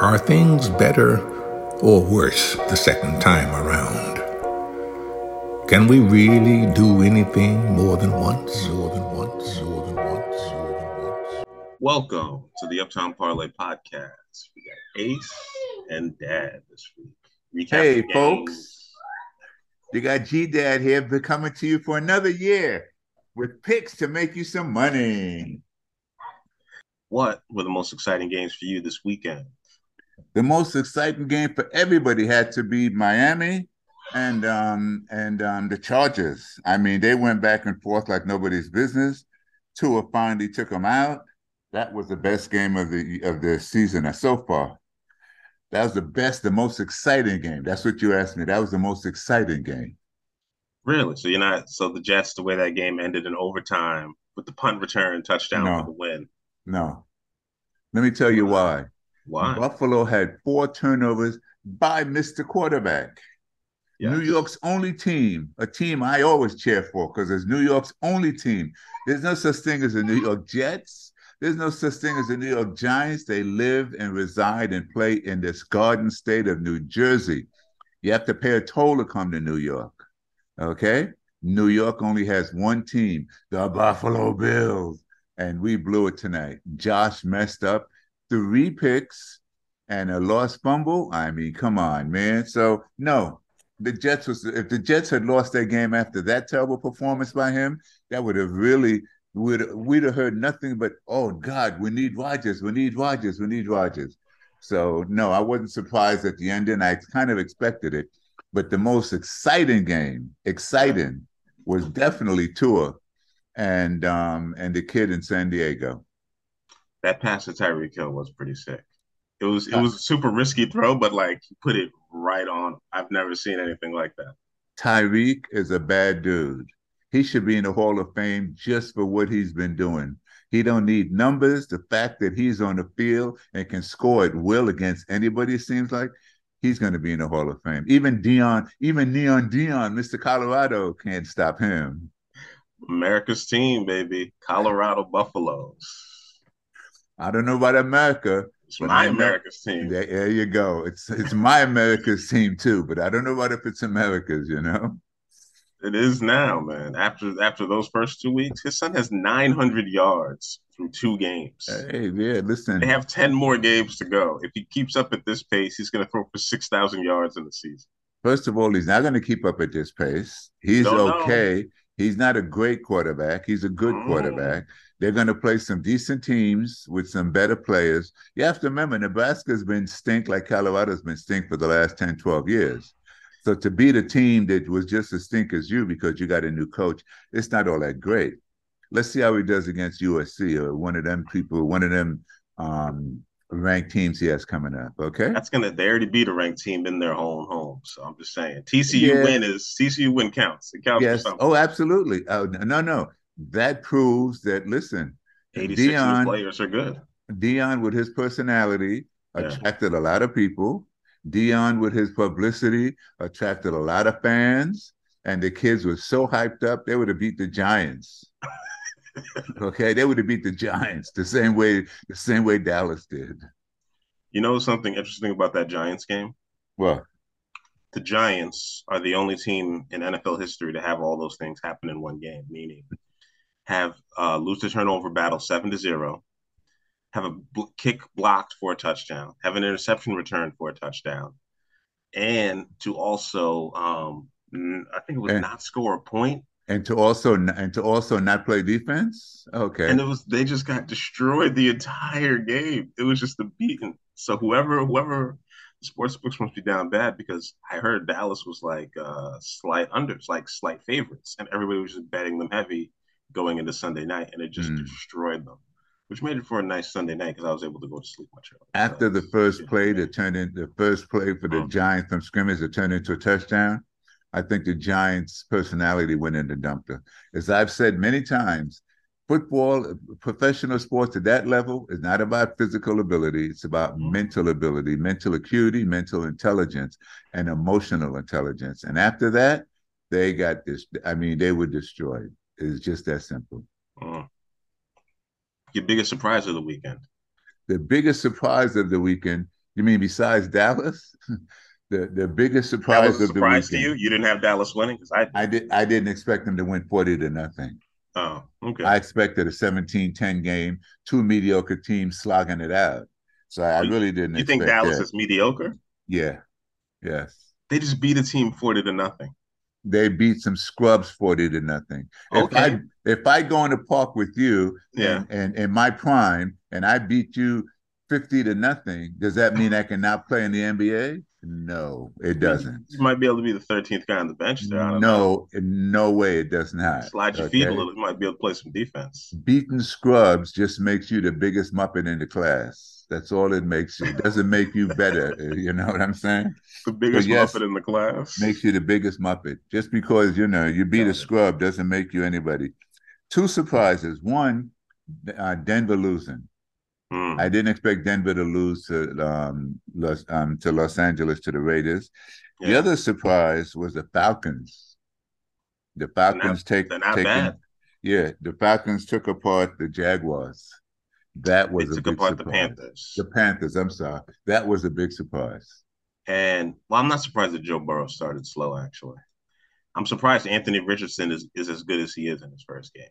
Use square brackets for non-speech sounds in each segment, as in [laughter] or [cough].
Are things better or worse the second time around? Can we really do anything more than once? More than once? More than once? More than once? Welcome to the Uptown Parlay podcast. We got Ace and Dad this week. Recap Hey, folks. You got G Dad here be- coming to you for another year with picks to make you some money. What were the most exciting games for you this weekend? The most exciting game for everybody had to be Miami and um and um the Chargers. I mean, they went back and forth like nobody's business. Tua finally took them out. That was the best game of the of the season so far. That was the best, the most exciting game. That's what you asked me. That was the most exciting game. Really? So you're not so the Jets, the way that game ended in overtime with the punt return touchdown No. for the win. No. Let me tell you why. Why? Buffalo had four turnovers by Mr. Quarterback. New York's only team, a team I always cheer for because it's New York's only team. There's no such thing as the New York Jets. There's no such thing as the New York Giants. They live and reside and play in this garden state of New Jersey. You have to pay a toll to come to New York. Okay? New York only has one team, the Buffalo Bills. And we blew it tonight. Josh messed up three picks and a lost fumble. I mean, come on, man. So no, the Jets was if the Jets had lost their game after that terrible performance by him, that would have really would we'd have heard nothing but oh God, we need Rodgers, we need Rodgers, we need Rodgers. So no, I wasn't surprised at the end, and I kind of expected it, but the most exciting game, exciting, was definitely Tua and um and the kid in San Diego. That pass to Tyreek Hill was pretty sick. It was it was a super risky throw, but like he put it right on. I've never seen anything like that. Tyreek is a bad dude. He should be in the Hall of Fame just for what he's been doing. He don't need numbers. The fact that he's on the field and can score at will against anybody, seems like he's going to be in the Hall of Fame. Even Deion, even Neon Deion, Mr. Colorado, can't stop him. America's team, baby. Colorado Buffaloes. I don't know about America. It's my America's team. There, there you go. It's it's my America's team too, but I don't know about if it's America's. You know. It is now, man. After after those first two weeks, his son has 900 yards through two games. Hey, yeah. Listen, They have 10 more games to go. If he keeps up at this pace, he's going to throw for 6,000 yards in the season. First of all, he's not going to keep up at this pace. He's Don't know. okay. He's not a great quarterback. He's a good Mm. quarterback. They're going to play some decent teams with some better players. You have to remember, Nebraska's been stink like Colorado's been stink for the last 10, 12 years. So to beat a team that was just as stink as you because you got a new coach, it's not all that great. Let's see how he does against USC or one of them people, one of them um, ranked teams he has coming up. Okay. That's going to, they already beat a ranked team in their own home. So I'm just saying, TCU Yeah. win is, TCU win counts. It counts Yes. for something. Oh, absolutely. Oh, no, no. That proves that. Listen, 86 Deion, players are good. Deion with his personality Yeah. attracted a lot of people. Deion with his publicity attracted a lot of fans, and the kids were so hyped up they would have beat the Giants. [laughs] okay, they would have beat the Giants the same way the same way Dallas did. You know something interesting about that Giants game? Well, The Giants are the only team in NFL history to have all those things happen in one game, meaning have uh, lose the turnover battle seven to zero, have a bl- kick blocked for a touchdown, have an interception returned for a touchdown, and to also, um, I think it was And- not score a point, and to also and to also not play defense. Okay, and it was they just got destroyed the entire game. It was just a beating. So whoever whoever sports books must be down bad because I heard Dallas was like uh slight unders, like slight favorites, and everybody was just betting them heavy going into Sunday night, and it just Mm. destroyed them. Which made it for a nice Sunday night because I was able to go to sleep much earlier. after the first play that turned in the first play for the Mhm. Giants from scrimmage that turned into a touchdown, I think the Giants' personality went into dumpster. As I've said many times, football, professional sports at that level is not about physical ability. It's about Mhm. mental ability, mental acuity, mental intelligence, and emotional intelligence. And after that, they got this. I mean, they were destroyed. It's just that simple. Mm. Your biggest surprise of the weekend. The biggest surprise of the weekend You mean besides Dallas? [laughs] the the biggest surprise was a of the surprise to weekend. you. You didn't have Dallas winning because I. I did I didn't expect them to win 40 to nothing. Oh, okay. I expected a 17-10 game, two mediocre teams slogging it out. So I You- really didn't you think Dallas that. is mediocre? Yeah. Yes. They just beat a team forty to nothing. They beat some scrubs 40 to nothing. If I if I go in the park with you Yeah. and, in my prime and I beat you 50 to nothing, does that mean I can now play in the NBA? No, it doesn't. You might be able to be the thirteenth guy on the bench there. Don't know. No, no way it does not. Slide your feet a little. You might be able to play some defense. Beating scrubs just makes you the biggest muppet in the class. That's all it makes you. It doesn't make you better. [laughs] You know what I'm saying? The biggest yes, muffin in the class. Makes you the biggest muppet. Just because you know you beat Got a it. scrub doesn't make you anybody. Two surprises. One, uh, Denver losing. Hmm. I didn't expect Denver to lose to um, Los um, to Los Angeles to the Raiders. The other surprise was the Falcons. The Falcons take they're not taking- bad. Yeah, the Falcons took apart the Jaguars. That They was a took big apart the surprise. Panthers. The Panthers. I'm sorry. That was a big surprise. And well, I'm not surprised that Joe Burrow started slow. Actually, I'm surprised Anthony Richardson is, is as good as he is in his first game.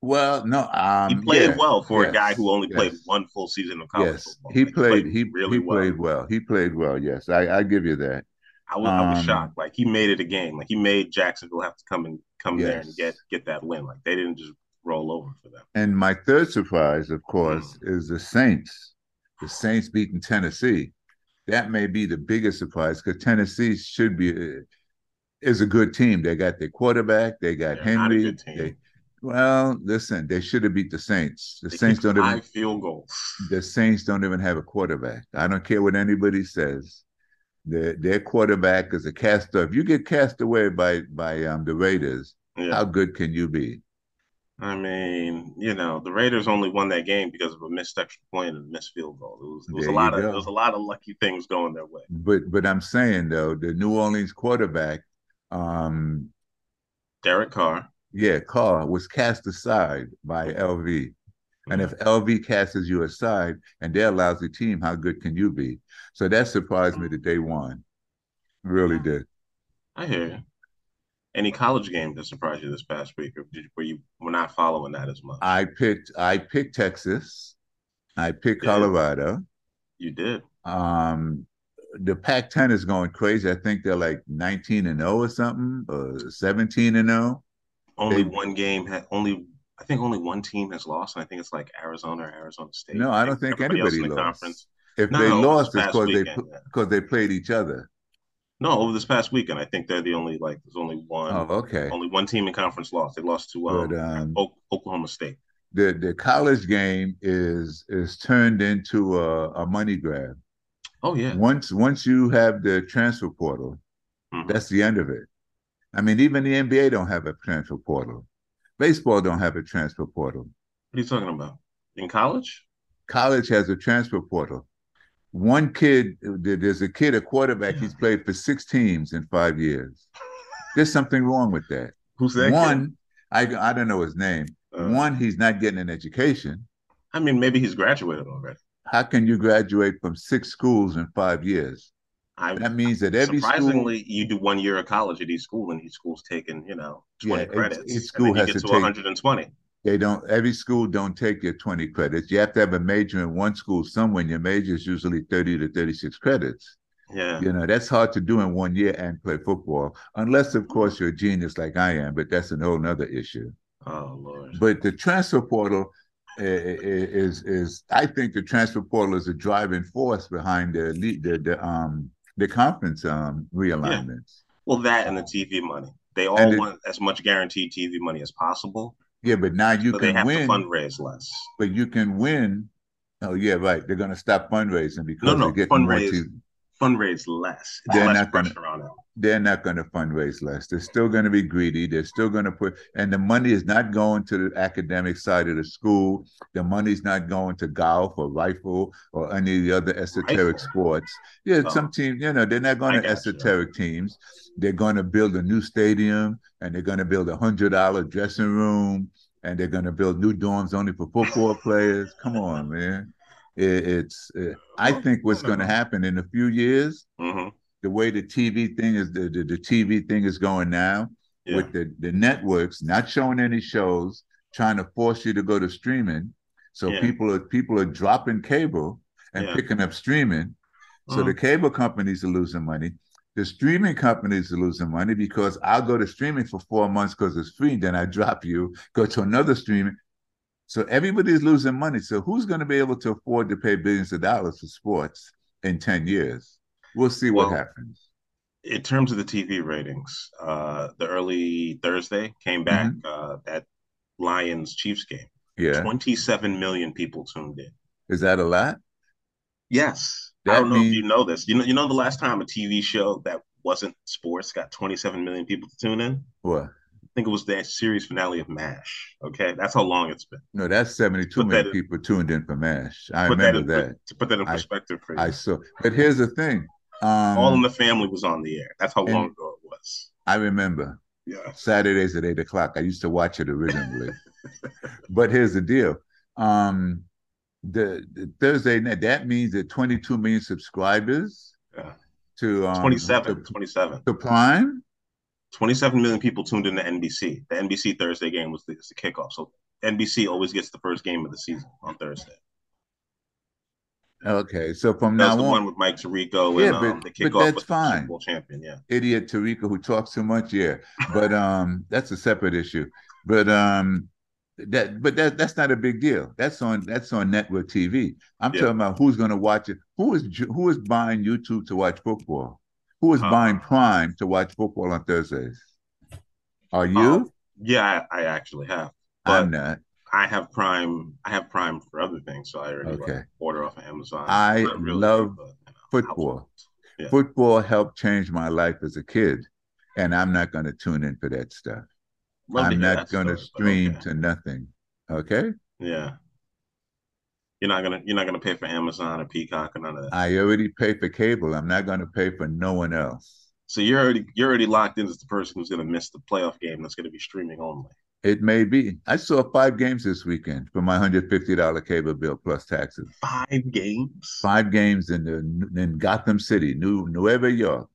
Well, no, um, He played well for yes, a guy who only played one full season of college Yes, football. he Like, played. He really he played well. He played well. Yes, I I give you that. I was, I was Um, shocked. Like he made it a game. Like he made Jacksonville have to come and come there and get get that win. Like they didn't just roll over for them. And my third surprise, of course, Hmm. is the Saints. The Saints beating Tennessee. That may be the biggest surprise because Tennessee should be uh, is a good team. They got their quarterback. They got They're not a Henry. They, well, listen, they should have beat the Saints. The They Saints don't even field goals. the Saints don't even have a quarterback. I don't care what anybody says. Their their quarterback is a cast off. You get cast away by by um, the Raiders. Yeah. How good can you be? I mean, you know, the Raiders only won that game because of a missed extra point and a missed field goal. It was, it was a lot of go. it was a lot of lucky things going their way. But but I'm saying though, the New Orleans quarterback, um, Derek Carr. yeah, Carr was cast aside by LV. And if LV casts you aside and they're a lousy team, how good can you be? So that surprised me that they won. Really did. I hear you. Any college game that surprised you this past week, or did, were you were not following that as much? I picked I picked Texas. I picked Yeah. Colorado. you did. Um, the Pac-10 is going crazy. I think they're like 19 and 0 or something, or 17 and 0. Only They- one game had only. I think only one team has lost, and I think it's like Arizona or Arizona State. No, I don't think else anybody in the lost. conference. If No, they lost, it's because they because they played each other. No, over this past weekend, I think they're the only like. There's only one. Oh, okay. Only one team in conference lost. They lost to um, But um, Oklahoma State. the the college game is is turned into a, a money grab. Oh yeah. Once once you have the transfer portal, Mhm. that's the end of it. I mean, even the NBA don't have a transfer portal. Baseball don't have a transfer portal. What are you talking about? In college? College has a transfer portal. One kid, there's a kid, a quarterback. He's played for six teams in five years. There's something wrong with that. Who's that? One, I I don't know his name. Uh, One, he's not getting an education. I mean, maybe he's graduated already. How can you graduate from six schools in five years? I That means that every school, surprisingly, you do one year of college at each school, and each school's taking you know twenty Yeah, credits. each school then you has get to to take- 120. They don't. Every school don't take your twenty credits. You have to have a major in one school somewhere. And your major is usually thirty to thirty-six credits. Yeah. You know that's hard to do in one year and play football, unless of course you're a genius like I am. But that's a whole nother issue. Oh lord. But the transfer portal i- i- is is I think the transfer portal is a driving force behind the le- the, the um the conference um realignments. well, that and the TV money. They all it- want as much guaranteed TV money as possible. Yeah, but now you so they can have win, to fundraise less. but you can win. Oh yeah, right. They're gonna stop fundraising because No, no, getting more fundraise. TV. Fundraise less. It's They're less not gonna- on. They're not going to fundraise less. They're still going to be greedy. They're still going to put, and the money is not going to the academic side of the school. The money's not going to golf or rifle or any of the other esoteric Rifle? sports. Yeah, Oh. some teams, you know, they're not going to got you. esoteric teams. They're going to build a new stadium and they're going to build a hundred dollar dressing room and they're going to build new dorms only for football players. Come on, man. It, it's. Uh, I think what's going to happen in a few years. hmm The way the TV thing is, the, the, the TV thing is going now Yeah. with the the networks not showing any shows, trying to force you to go to streaming. So Yeah. people are people are dropping cable and Yeah. picking up streaming. So Mhm. the cable companies are losing money. The streaming companies are losing money because I'll go to streaming for four months because it's free. Then I drop you, go to another streaming. So everybody's losing money. So who's going to be able to afford to pay billions of dollars for sports in 10 years? We'll see what Well, happens. in terms of the TV ratings, uh, the early Thursday came back Mm-hmm. uh, that Lions Chiefs game. Yeah. 27 million people tuned in. Is that a lot? Yes. I don't know if you know this. You know, you know the last time a TV show that wasn't sports got 27 million people to tune in? What? I think it was the series finale of MASH. Okay. That's how long it's been. No, that's 72 Put million that people tuned in for MASH. I remember in, that. To put that in I- perspective for you. I saw. But here's the thing. Um, All in the Family was on the air. That's how long ago it was. I remember Yeah. Saturdays at eight o'clock. I used to watch it originally. [laughs] but here's the deal. Um, the, the Thursday night, that means that 22 million subscribers Yeah. to um, 27. to, 27. to Prime. 27 million people tuned in to NBC. The NBC Thursday game was the, the kickoff. So NBC always gets the first game of the season on Thursday. Okay, so from That's now the on, one with Mike Tirico Yeah, and but- um, the but kickoff that's with the fine. Super Bowl champion. Yeah. idiot Tirico who talks too much, yeah. But um, that's a separate issue. But um, that but that that's not a big deal. That's on that's on network TV. I'm Yeah. talking about who's going to watch it. Who is who is buying YouTube to watch football? Who is Uh-huh. buying Prime to watch football on Thursdays? Are you? Um, Yeah, I, I actually have. I'm not. I have Prime. I have Prime for other things, so I already Okay. order off of Amazon. I really, love but, you know, football. Yeah. Football helped change my life as a kid, and I'm not going to tune in for that stuff. Love I'm not going to stream okay. to nothing. Okay. Yeah. You're not gonna you're not gonna pay for Amazon or Peacock or none of that. I already pay for cable. I'm not going to pay for no one else. So you're already you're already locked in as the person who's gonna miss the playoff game that's gonna be streaming only. It may be. I saw five games this weekend for my hundred fifty dollar cable bill plus taxes. Five games. Five games in the in Gotham City, New Nueva York.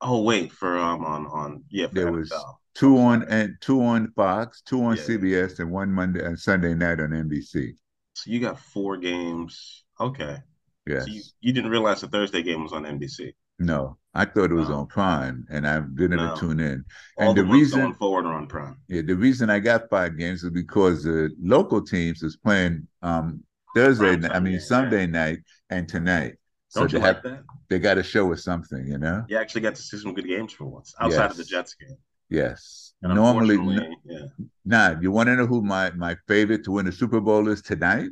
Oh wait, for um on on yeah for There NFL. was Two on and two on Fox, two on Yeah. CBS, and one Monday and Sunday night on NBC. So you got four games. Okay. Yes. So you, you didn't realize the Thursday game was on NBC. no, I thought it was No. on Prime, and I didn't No. tune in. All And the, the reason- going forward are on Prime. Yeah, the reason I got five games is because the local teams is playing um Thursday, Prime I mean Sunday, night and tonight. So Don't they you have like that? they got to show us something, you know. You actually got to see some good games for once outside of the Jets game. Yes. And Normally, unfortunately, yeah. nah. You want to know who my my favorite to win the Super Bowl is tonight?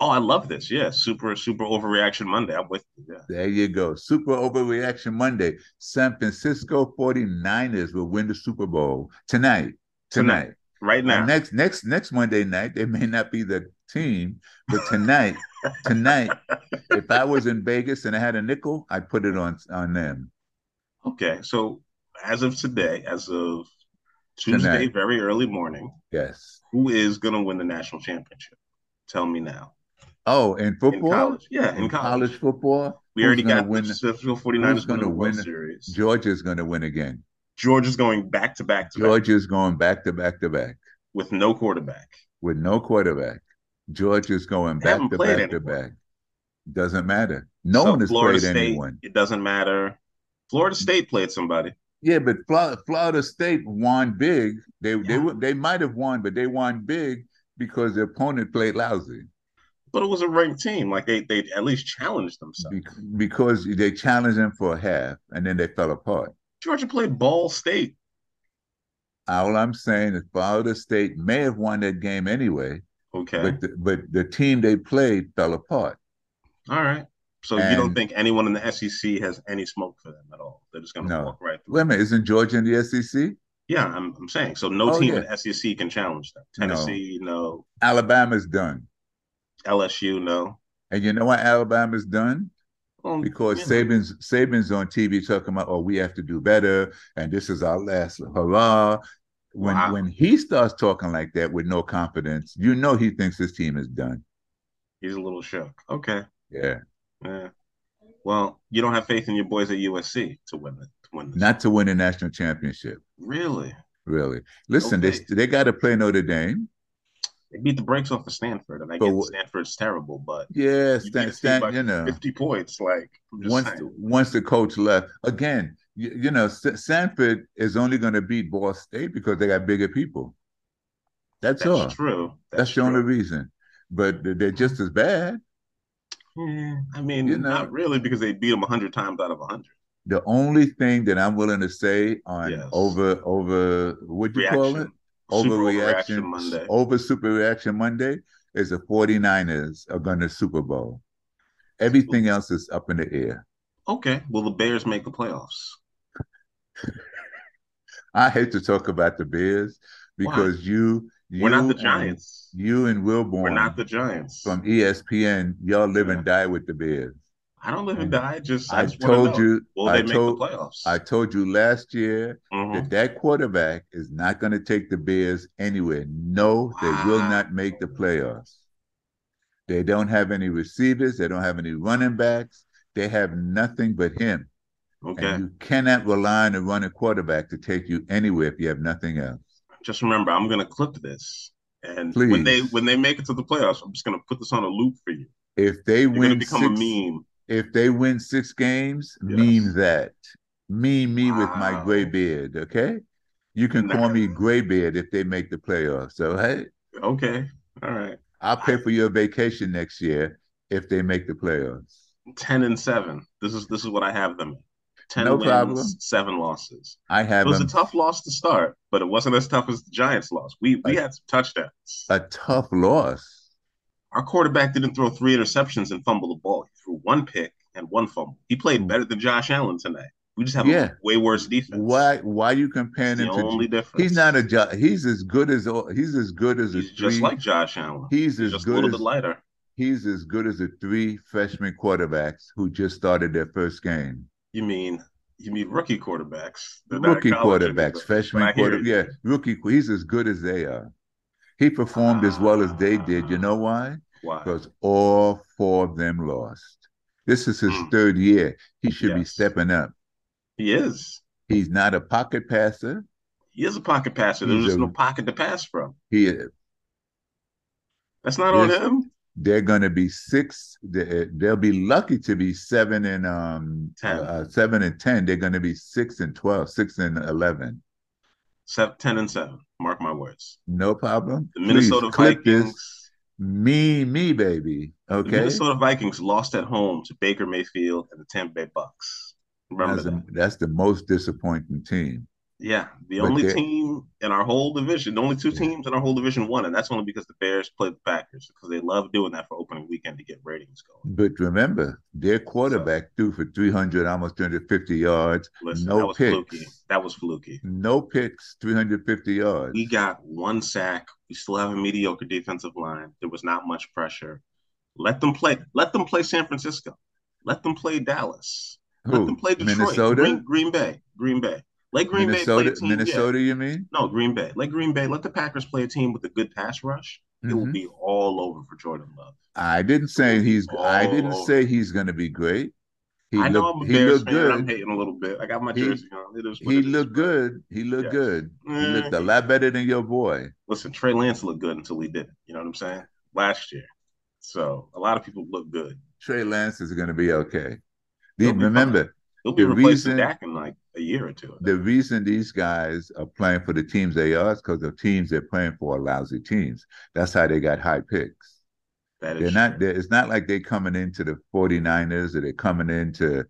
Oh, I love this. Yeah, super super overreaction Monday. I'm with you. Yeah. There you go. Super overreaction Monday. San Francisco 49ers will win the Super Bowl tonight. Tonight. Tonight. Right Now, now. next next next Monday night, they may not be the team, but tonight, [laughs] tonight, if I was in Vegas and I had a nickel, I'd put it on on them. Okay, so as of today, as of Tuesday, Tonight. very early morning, Yes. who is going to win the national championship? Tell me now. Oh, in In football, college, yeah, in, college. football, we already got win? the Francisco 49ers going to win the Series. Georgia's going to win again. Georgia's going back to back to back Georgia's going back to back to back with no quarterback. with no quarterback. Georgia's going They back to back to anyone. back. Doesn't matter. No So one has Florida played State, anyone. It doesn't matter. Florida State played somebody. Yeah, but Florida, Florida State won big. They they Yeah. were- they might have won, but they won big because their opponent played lousy. But it was a ranked team. Like they they at least challenged themselves. Be- because they challenged them for a half and then they fell apart. Georgia played Ball State. All I'm saying is Florida State may have won that game anyway, Okay. but the, but the team they played fell apart. All right. So you don't think anyone in the SEC has any smoke for them at all? They're just going to No. walk right through. Wait a minute, isn't Georgia in the SEC? Yeah, I'm, I'm saying. So no Oh, team yeah. in the SEC can challenge them. Tennessee, no. Alabama's done. LSU, no. And you know why Alabama's done? Well, Because know, Saban's Saban's on TV talking about, oh, we have to do better, and this is our last hurrah. When Wow. when he starts talking like that with no confidence, you know he thinks his team is done. He's a little shook. Okay. Yeah. Yeah. Well, you don't have faith in your boys at USC to win it. To win this. Not to win a national championship. really. Really. Listen, Okay. they they got to play Notre Dame. They beat the brakes off of Stanford, and I But get Stanford's terrible, but Yeah, Stan, Stan, you know, 50 points. Like, once saying. once the coach left, again, you, you know, Stanford is only going to beat Ball State because they got bigger people. That's, That's all. true. That's, the true. only reason. But they're just mm-hmm. as bad. Yeah, I mean, You know. not really because they beat them 100 times out of 100. The only thing that I'm willing to say on Yes. over over what do you call it overreaction Monday. over super reaction Monday is the 49ers are going to Super Bowl. Everything else is up in the air. Okay. Will the Bears make the playoffs? [laughs] I hate to talk about the Bears because you you We're not the and- Giants. you and Wilbon We're not the Giants. from ESPN, y'all live and die with the Bears. I don't live and die. Just I, I just told you, Will I they make told, the playoffs? I told you last year Mhm. that that quarterback is not going to take the Bears anywhere. No, they will not make the playoffs. They don't have any receivers. They don't have any running backs. They have nothing but him. Okay. And you cannot rely on a running quarterback to take you anywhere if you have nothing else. Just remember, I'm going to clip this, and Please. when they when they make it to the playoffs, I'm just going to put this on a loop for you. If they You're win become six, a meme. if they win six games, Yes. meme that. Meme me with my Wow. gray beard, okay? You can call me gray beard if they make the playoffs. So hey, Okay. All right. I'll pay for your vacation next year if they make the playoffs. Ten and seven. This is this is what I have them. In. Ten No wins, problem. seven losses. I have. It was them a tough loss to start, but it wasn't as tough as the Giants loss. We we I- had some touchdowns. a tough loss. Our quarterback didn't throw three interceptions and fumble the ball. He threw one pick and one fumble. He played better than Josh Allen tonight. We just have Hmm. Yeah. a way worse defense. Why why you comparing It's him the to only difference. He's not a jo- he's as good as he's as good as a just three like Josh Allen. he's He's as just a good little as bit lighter. he's as good as the three freshman quarterbacks who just started their first game. You mean you mean rookie quarterbacks? Rookie quarterbacks, freshman But quarter, yeah, rookie. He's as good as they are. He performed as well as they did. You know why? Why? Because all four of them lost. This is his Mm. third year. He should be stepping up. He is. He's not a pocket passer. He is a pocket passer. There's just a- no pocket to pass from. He is. That's not on him. They're going to be six. they- They'll be lucky to be seven and um Ten. uh, seven and ten. They're going to be six and twelve, six and eleven. Seven, 10 and 7. Mark my words. No problem. The Minnesota Please Vikings. this. Me, me, baby. The Okay. Minnesota Vikings lost at home to Baker Mayfield and the Tampa Bay Bucks. Remember That's, that? the, that's the most disappointing team. Yeah, the But only team in our whole division, the only two teams in our whole division won, and that's only because the Bears played the Packers because they love doing that for opening weekend to get ratings going. But remember, their quarterback threw for 300, almost 350 yards. Listen, no that was picks. fluky. That was fluky. No picks, 350 yards. We got one sack. We still have a mediocre defensive line. There was not much pressure. Let them play. Let them play San Francisco. Let them play Dallas. Who? Let them play Detroit. Minnesota? Green, Green Bay. Green Bay. Let Green Bay Minnesota, a team. Minnesota, you mean? No, Green Bay. Let Green Bay. Let the Packers play a team with a good pass rush. It will Mhm. be all over for Jordan Love. I didn't say he's. I didn't Oh. say he's going to be great. He I know looked. I'm a he Bears looked fan. I'm hating a little bit. I got my He- jersey on. It is He looked good. He looked Yes. good. He Eh, looked a lot better than your boy. Listen, Trey Lance looked good until he didn't. You know what I'm saying? Last year. So a lot of people look good. Trey Lance is going to be okay. Be remember, He'll be The replacing reason- Dak in like a year or two. the reason these guys are playing for the teams they are is because the teams they're playing for are lousy teams. That's how they got high picks. That They're is not. They're, it's not like they're coming into the 49ers or they're coming into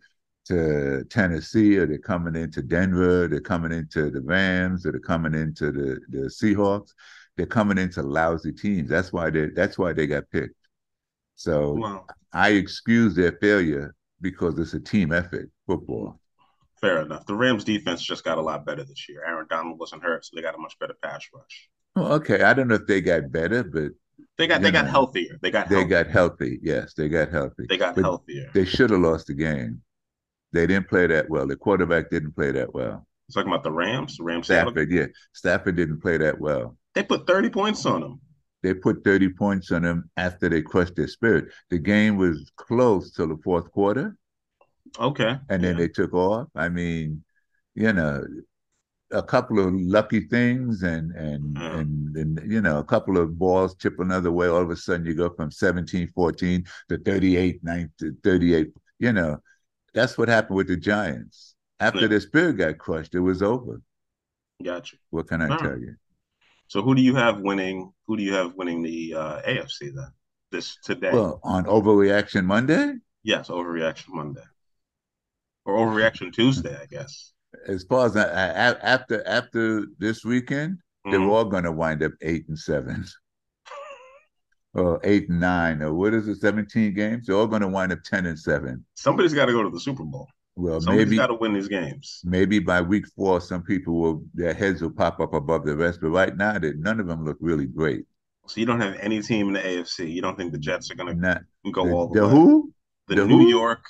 to Tennessee or they're coming into Denver. They're coming into the Rams or they're coming into the the Seahawks. They're coming into lousy teams. That's why they. That's why they got picked. So I excuse their failure because it's a team effort football. fair enough. The Rams defense just got a lot better this year. Aaron Donald wasn't hurt, so they got a much better pass rush. Well, okay, I don't know if they got better, but They got they got healthier. They got they healthier. got healthy. Yes, they got healthy. they got but healthier. They should have lost the game. They didn't play that well. The quarterback didn't play that well. talking about the Rams. The Rams. Stafford, yeah, Stafford didn't play that well. They put 30 points on them. They put 30 points on them after they crushed their spirit. The game was close till the fourth quarter. Okay. And then yeah. they took off. I mean, you know, a couple of lucky things and and mm. and and you know a couple of balls chip another way all of a sudden you go from 17 14 to 38 9 to 38 you know that's what happened with the giants after yeah. their spirit got crushed it was over gotcha what can i all tell right. you so who do you have winning who do you have winning the uh, afc then this today well on overreaction monday yes overreaction monday or overreaction tuesday i guess as far as I, I, after after this weekend, mm-hmm. they're all going to wind up eight and seven, [laughs] or eight and nine, or what is it? Seventeen games. They're all going to wind up ten and seven. Somebody's got to go to the Super Bowl. Well, Somebody's maybe got to win these games. Maybe by week four, some people will their heads will pop up above the rest. But right now, they, none of them look really great. So you don't have any team in the AFC. You don't think the Jets are going to go the, all the, the way? who? The, the New who? York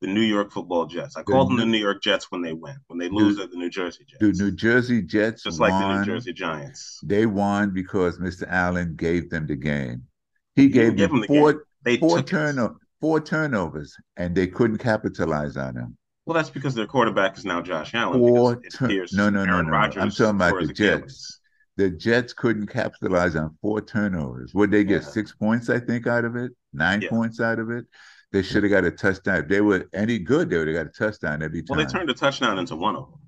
the New York Football Jets. I call them the New York Jets when they win. When they lose, they're the New Jersey Jets. The New Jersey Jets, just won, like the New Jersey Giants. They won because Mr. Allen gave them the game. He, gave them, the four. They four turno- four turnovers, and they couldn't capitalize on them. Well, that's because their quarterback is now Josh Allen. Four tur- no, no, no, no. I'm talking about the Jets. The Jets couldn't capitalize on four turnovers. Would they get yeah. six points? I think out of it, nine yeah. points out of it. They should have got a touchdown. If they were any good, they would have got a touchdown every time. Well, they turned a touchdown into one of them.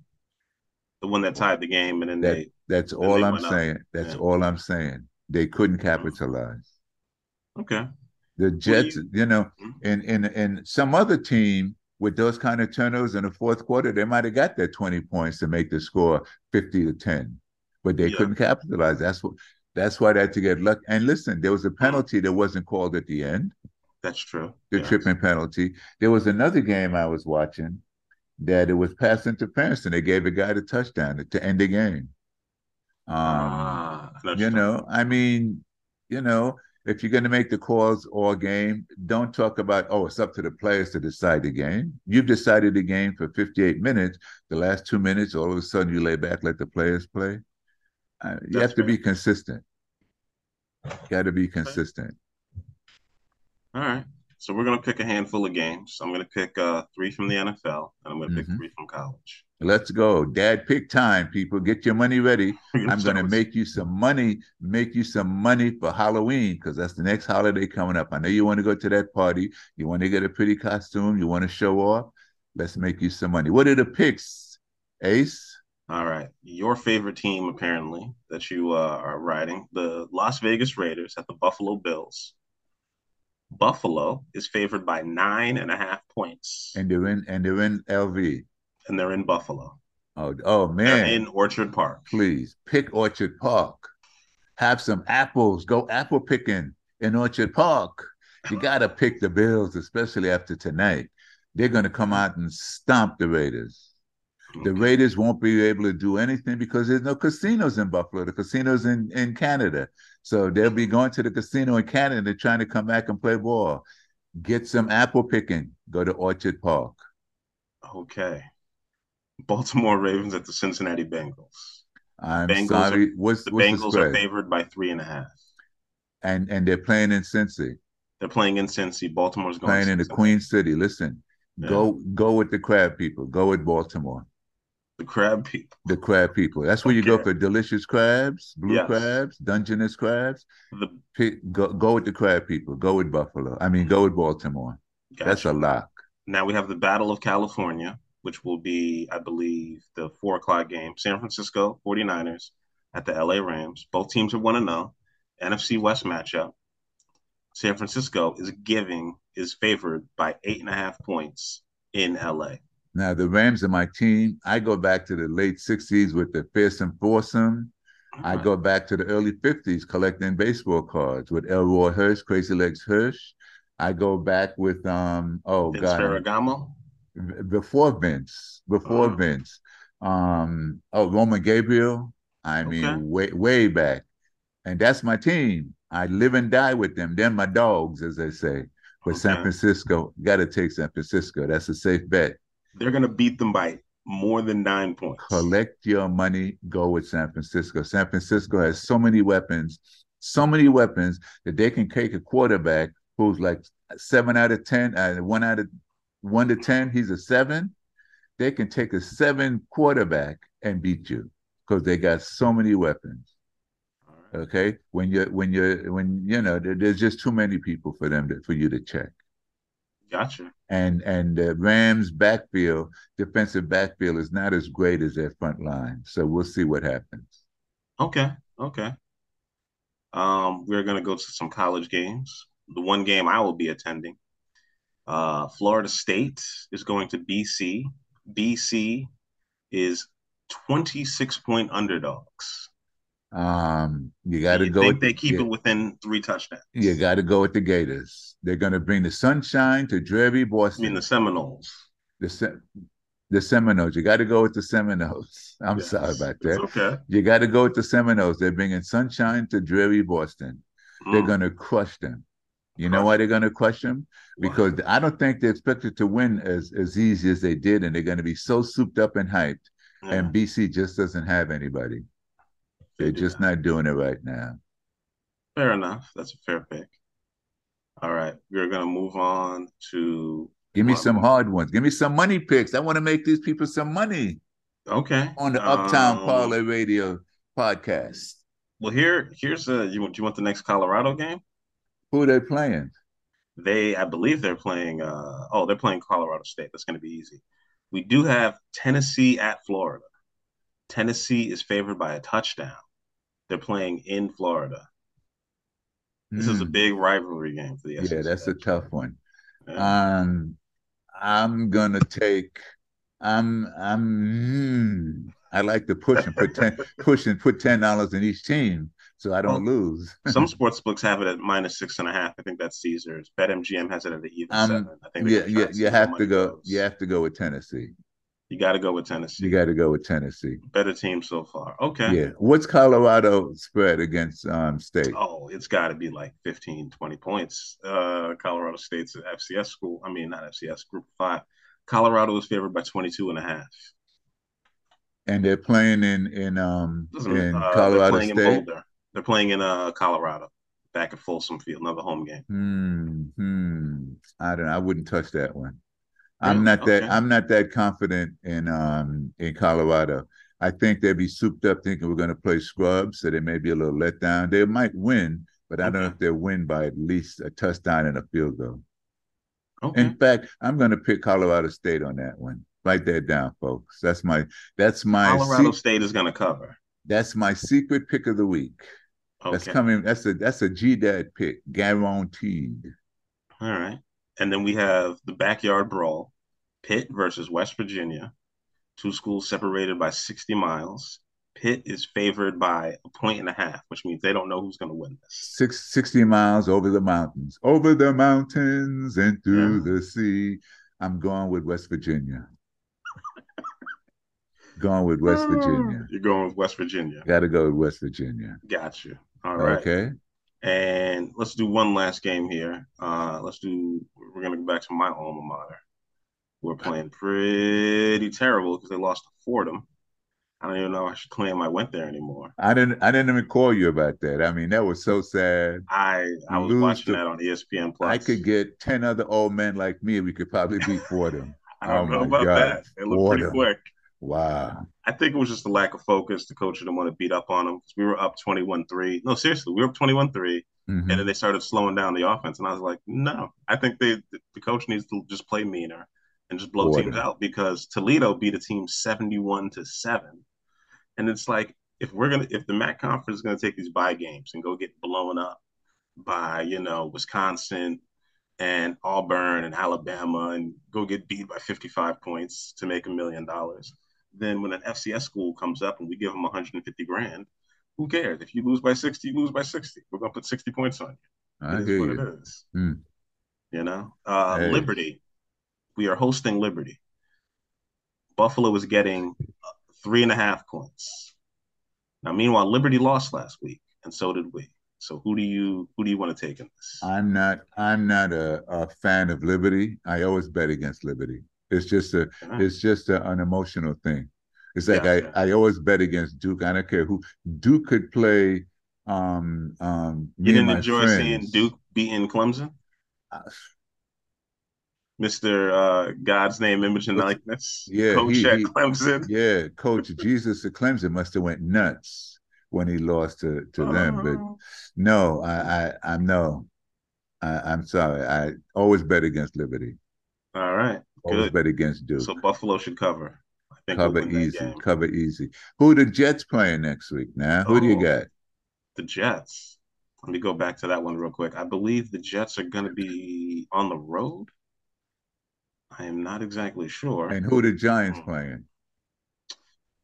The one that tied the game, and then that, they. That's all they I'm saying. Up. That's yeah. all I'm saying. They couldn't capitalize. Okay. The Jets, you, you, know, mm-hmm. in in in some other team with those kind of turnovers in the fourth quarter, they might have got their 20 points to make the score 50 to 10. But they yeah. couldn't capitalize. That's what that's why they had to get luck. And listen, there was a penalty that wasn't called at the end. That's true. The yes. tripping penalty. There was another game I was watching that it was pass interference and they gave a guy the touchdown to end the game. Um, ah, you know, I mean, you know, if you're going to make the calls all game, don't talk about, oh, it's up to the players to decide the game. You've decided the game for 58 minutes. The last two minutes, all of a sudden you lay back, let the players play. Uh, you have to be consistent. Got to be consistent. All right. So we're gonna pick a handful of games. I'm gonna pick uh, three from the NFL, and I'm gonna mm-hmm. pick three from college. Let's go, Dad. Pick time, people. Get your money ready. [laughs] I'm gonna make you some money. Make you some money for Halloween because that's the next holiday coming up. I know you want to go to that party. You want to get a pretty costume. You want to show off. Let's make you some money. What are the picks, Ace? All right, your favorite team apparently that you uh, are riding the Las Vegas Raiders at the Buffalo Bills. Buffalo is favored by nine and a half points. And they're in and they're in LV. And they're in Buffalo. Oh, oh man. They're in Orchard Park. Please pick Orchard Park. Have some apples. Go apple picking in Orchard Park. You gotta pick the Bills, especially after tonight. They're gonna come out and stomp the Raiders. Okay. The Raiders won't be able to do anything because there's no casinos in Buffalo. The casinos in, in Canada. So they'll be going to the casino in Canada trying to come back and play ball. Get some apple picking. Go to Orchard Park. Okay. Baltimore Ravens at the Cincinnati Bengals. I'm Bengals sorry. Are, what's, the what's Bengals the are favored by three and a half. And and they're playing in Cincy. They're playing in Cincy. Baltimore's going playing in the Queen City. Listen, yeah. go go with the crab people. Go with Baltimore. The crab people. The crab people. That's where okay. you go for delicious crabs, blue yes. crabs, Dungeness crabs. The, go, go with the crab people. Go with Buffalo. I mean, go with Baltimore. Gotcha. That's a lock. Now we have the Battle of California, which will be, I believe, the four o'clock game. San Francisco 49ers at the LA Rams. Both teams are 1 0. NFC West matchup. San Francisco is giving, is favored by eight and a half points in LA. Now the Rams are my team. I go back to the late '60s with the fearsome foursome. I go back to the early '50s collecting baseball cards with Elroy Hirsch, Crazy Legs Hirsch. I go back with um oh Vince god Ferragamo. Before Vince, before uh-huh. Vince, um oh Roman Gabriel. I mean okay. way way back, and that's my team. I live and die with them. They're my dogs, as they say. But okay. San Francisco, got to take San Francisco. That's a safe bet. They're going to beat them by more than nine points. Collect your money, go with San Francisco. San Francisco has so many weapons. so many weapons that they can take a quarterback who's like seven out of ten, uh, one out of one to ten, he's a seven. They can take a seven quarterback and beat you because they got so many weapons. Okay, when you're when you're when you know there, there's just too many people for them to, for you to check. Gotcha. And and the Rams backfield, defensive backfield is not as great as their front line. So we'll see what happens. Okay. Okay. Um, we're gonna go to some college games. The one game I will be attending. Uh, Florida State is going to BC. BC is 26 point underdogs. Um, you got to go. Think they keep it within three touchdowns. You got to go with the Gators. They're going to bring the sunshine to Dreary, Boston. I mean the Seminoles. The the Seminoles. You got to go with the Seminoles. [laughs] I'm yes, sorry about that. Okay. You got to go with the Seminoles. They're bringing sunshine to Dreary, Boston. Mm. They're going to crush them. You know why they're going to crush them? Because I don't think they're expected to win as as easy as they did, and they're going to be so souped up and hyped. Yeah. And BC just doesn't have anybody. They're just not doing it right now. Fair enough. That's a fair pick. All right, we're gonna move on to. Give me some hard ones. Give me some money picks. I want to make these people some money. Okay. On the Uptown um, Parlay Radio podcast. Well, here, here's a. You want? Do you want the next Colorado game? Who are they playing? They, I believe, they're playing. Uh, oh, they're playing Colorado State. That's going to be easy. We do have Tennessee at Florida. Tennessee is favored by a touchdown. They're playing in Florida. This mm. is a hmm. big rivalry game for the SEC. Yeah, that's a tough one. Yeah. Um, I'm gonna take. I'm. I'm. Mm, I like to push and put ten, push and put ten dollars in each team so I don't well, lose. some [laughs] sports books have it at minus six and a half. I think that's Caesars. BetMGM has it at the even um, seven. I think yeah, yeah, you have to go. Goes. You have to go with Tennessee. You got to go with Tennessee. You got to go with Tennessee. Better team so far. Okay. Yeah. What's Colorado spread against um, State? Oh, it's got to be like 15, 20 points. Uh, Colorado State's an FCS school. I mean, not FCS, Group 5. Colorado is favored by 22 and a half. And they're playing in in um in uh, Colorado State. In Boulder. They're playing in uh Colorado, back at Folsom Field, another home game. Hmm. hmm. I don't. I wouldn't touch that one. I'm not okay. that I'm not that confident in um in Colorado. I think they'd be souped up thinking we're going to play scrubs, so they may be a little let down. They might win, but I okay. don't know if they'll win by at least a touchdown and a field goal. Okay. In fact, I'm going to pick Colorado State on that one. Write that down, folks. That's my that's my Colorado se- State is going to cover. That's my secret pick of the week. Okay. That's coming. That's a that's a G Dad pick, guaranteed. All right. And then we have the backyard brawl, Pitt versus West Virginia. Two schools separated by 60 miles. Pitt is favored by a point and a half, which means they don't know who's going to win this. Six, 60 miles over the mountains, over the mountains and through yeah. the sea. I'm going with West Virginia. going with West [laughs] Virginia. You're going with West Virginia. Got to go with West Virginia. Got you. All right. Okay. And let's do one last game here. Uh, let's do. We're gonna go back to my alma mater. We're playing pretty terrible because they lost to Fordham. I don't even know I should claim I went there anymore. I didn't. I didn't even call you about that. I mean, that was so sad. I I was watching the, that on ESPN Plus. I could get ten other old men like me. We could probably beat Fordham. [laughs] I don't oh know about God. that. It looked Fordham. pretty quick. Wow. I think it was just a lack of focus. The coach didn't want to beat up on them because we were up 21 3. No, seriously, we were up 21 3. Mm-hmm. And then they started slowing down the offense. And I was like, no, I think they the coach needs to just play meaner and just blow Order. teams out because Toledo beat a team 71 to 7. And it's like, if we're going to, if the MAC conference is going to take these bye games and go get blown up by, you know, Wisconsin and Auburn and Alabama and go get beat by 55 points to make a million dollars then when an FCS school comes up and we give them 150 grand, who cares? If you lose by 60, you lose by 60. We're gonna put 60 points on you. I it hear you. it is. Mm. You know, uh, hey. Liberty. We are hosting Liberty. Buffalo is getting three and a half points. Now, meanwhile, Liberty lost last week, and so did we. So who do you who do you want to take in this? I'm not I'm not a, a fan of Liberty. I always bet against Liberty. It's just a it's just a, an emotional thing. It's like yeah, I. I always bet against Duke. I don't care who Duke could play Um, um, you didn't enjoy friends, seeing Duke beating Clemson. Uh, Mr. Uh, God's name, image, and likeness. Yeah, coach he, at he, Clemson. Yeah, coach [laughs] Jesus at Clemson must have went nuts when he lost to, to them. But oh. no, I, I I'm no. I, am sorry. I always bet against Liberty. All right. Always bet against Duke. So Buffalo should cover. I think cover easy. Cover easy. Who the Jets playing next week now? Who oh, do you oh, got? The Jets. Let me go back to that one real quick. I believe the Jets are going to be on the road. I am not exactly sure. And who the Giants hmm. playing?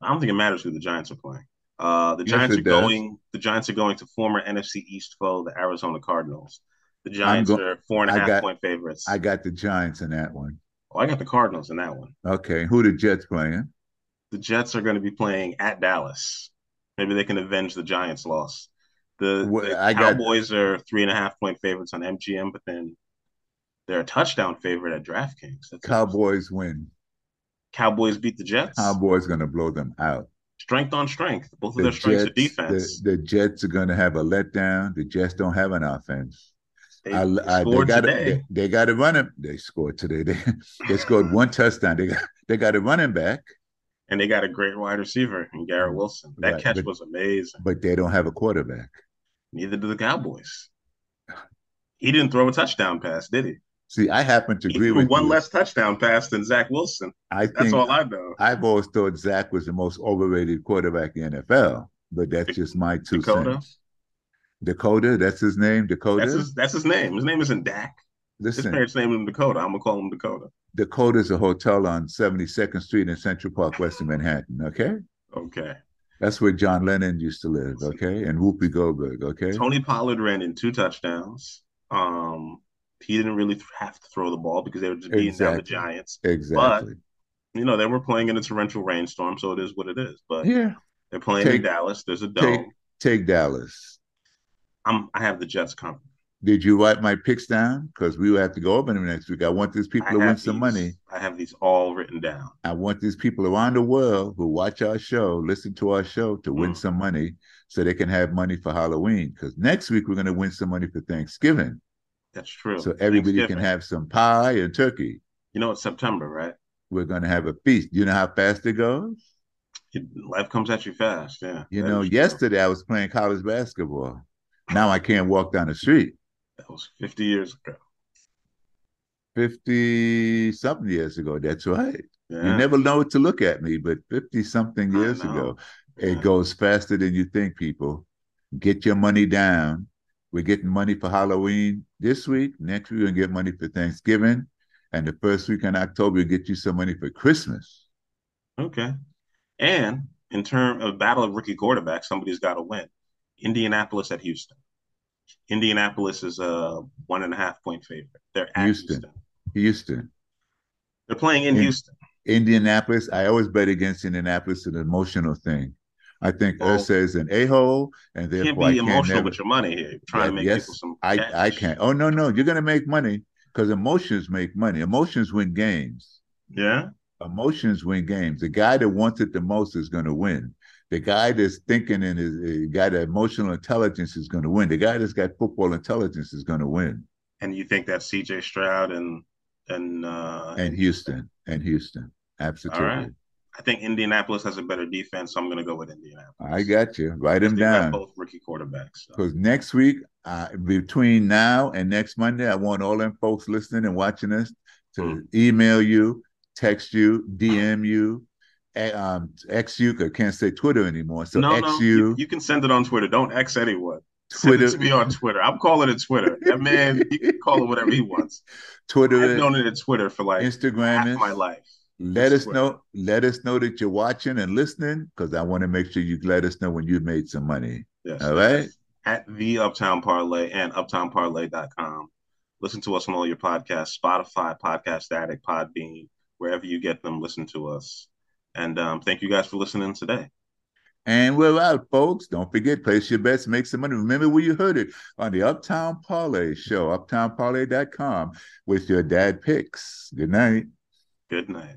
I don't think it matters who the Giants are playing. Uh, the yes, Giants are does. going. The Giants are going to former NFC East foe, the Arizona Cardinals. The Giants go- are four and a half got, point favorites. I got the Giants in that one. Oh, I got the Cardinals in that one. Okay, who the Jets playing? The Jets are going to be playing at Dallas. Maybe they can avenge the Giants' loss. The, well, the Cowboys got, are three and a half point favorites on MGM, but then they're a touchdown favorite at DraftKings. That's Cowboys win. Cowboys beat the Jets. Cowboys going to blow them out. Strength on strength. Both the of their strengths Jets, are defense. The, the, Jets are going to have a letdown. The Jets don't have an offense. They, I, they, I, they got today. They, they got to run it. They scored today. [laughs] They they scored [laughs] one touchdown. They got they got a running back. And they got a great wide receiver in Garrett mm-hmm. Wilson. That right, catch but, was amazing. But they don't have a quarterback. Neither do the Cowboys. He didn't throw a touchdown pass, did he? See, I happen to he agree with one you. less touchdown pass than Zach Wilson. I think, that's all I know. I've always thought Zach was the most overrated quarterback in the NFL, but that's just my two Dakota? cents. Dakota, that's his name. Dakota. That's his, that's his name. His name isn't Dak. Listen, his parents named him Dakota. I'm gonna call him Dakota. Dakota is a hotel on 72nd Street in Central Park, Western Manhattan. Okay. Okay. That's where John Lennon used to live. Okay, and Whoopi Goldberg. Okay. Tony Pollard ran in two touchdowns. Um, he didn't really have to throw the ball because they were just beating exactly. down the Giants. Exactly. But, you know, they were playing in a torrential rainstorm, so it is what it is. But yeah, they're playing take, in Dallas. There's a dome. Take, take Dallas. I'm. I have the Jets coming. Did you write my picks down? Because we will have to go over them next week. I want these people I to win these, some money. I have these all written down. I want these people around the world who watch our show, listen to our show, to win mm. some money so they can have money for Halloween. Because next week we're going to win some money for Thanksgiving. That's true. So everybody can have some pie and turkey. You know it's September, right? We're going to have a feast. You know how fast it goes? Life comes at you fast. Yeah. You know, yesterday true. I was playing college basketball. Now I can't walk down the street. That was 50 years ago. 50 something years ago. That's right. Yeah. You never know to look at me, but 50 something years ago, yeah. it goes faster than you think, people. Get your money down. We're getting money for Halloween this week. Next week, we're going to get money for Thanksgiving. And the first week in October, we'll get you some money for Christmas. Okay. And in terms of battle of rookie quarterback, somebody's got to win. Indianapolis at Houston. Indianapolis is a one and a half point favorite. They're at Houston. Houston. Houston. They're playing in, in, Houston. Indianapolis. I always bet against Indianapolis. An emotional thing. I think oh. Irsay is an a hole, and therefore can't be I can't emotional never, with your money here. You're trying yeah, to make yes, people some. Cash. I I can't. Oh no no, you're gonna make money because emotions make money. Emotions win games. Yeah. Emotions win games. The guy that wants it the most is going to win the guy that's thinking and is uh, got emotional intelligence is going to win. The guy that's got football intelligence is going to win. And you think that C.J. Stroud and and uh, and Houston and Houston, absolutely. All right. I think Indianapolis has a better defense, so I'm going to go with Indianapolis. I got you. Write them down. Both rookie quarterbacks. Because so. next week, uh, between now and next Monday, I want all them folks listening and watching us to mm. email you, text you, DM you, um, X you. I can't say Twitter anymore. So no, X no, you. you. can send it on Twitter. Don't X anyone. Twitter. Send it to me on Twitter. I'm calling it Twitter. [laughs] That man, he can call it whatever he wants. Twitter. I've known it at Twitter for like Instagram half my life. Let us Twitter. know. Let us know that you're watching and listening because I want to make sure you let us know when you've made some money. Yes. All right. At the Uptown Parlay and UptownParlay.com. Listen to us on all your podcasts: Spotify, Podcast Addict, Podbean, wherever you get them. Listen to us. And um, thank you guys for listening today. And we're out, folks. Don't forget, place your bets, make some money. Remember where you heard it on the Uptown Parlay Show, uptownparlay.com with your dad picks. Good night. Good night.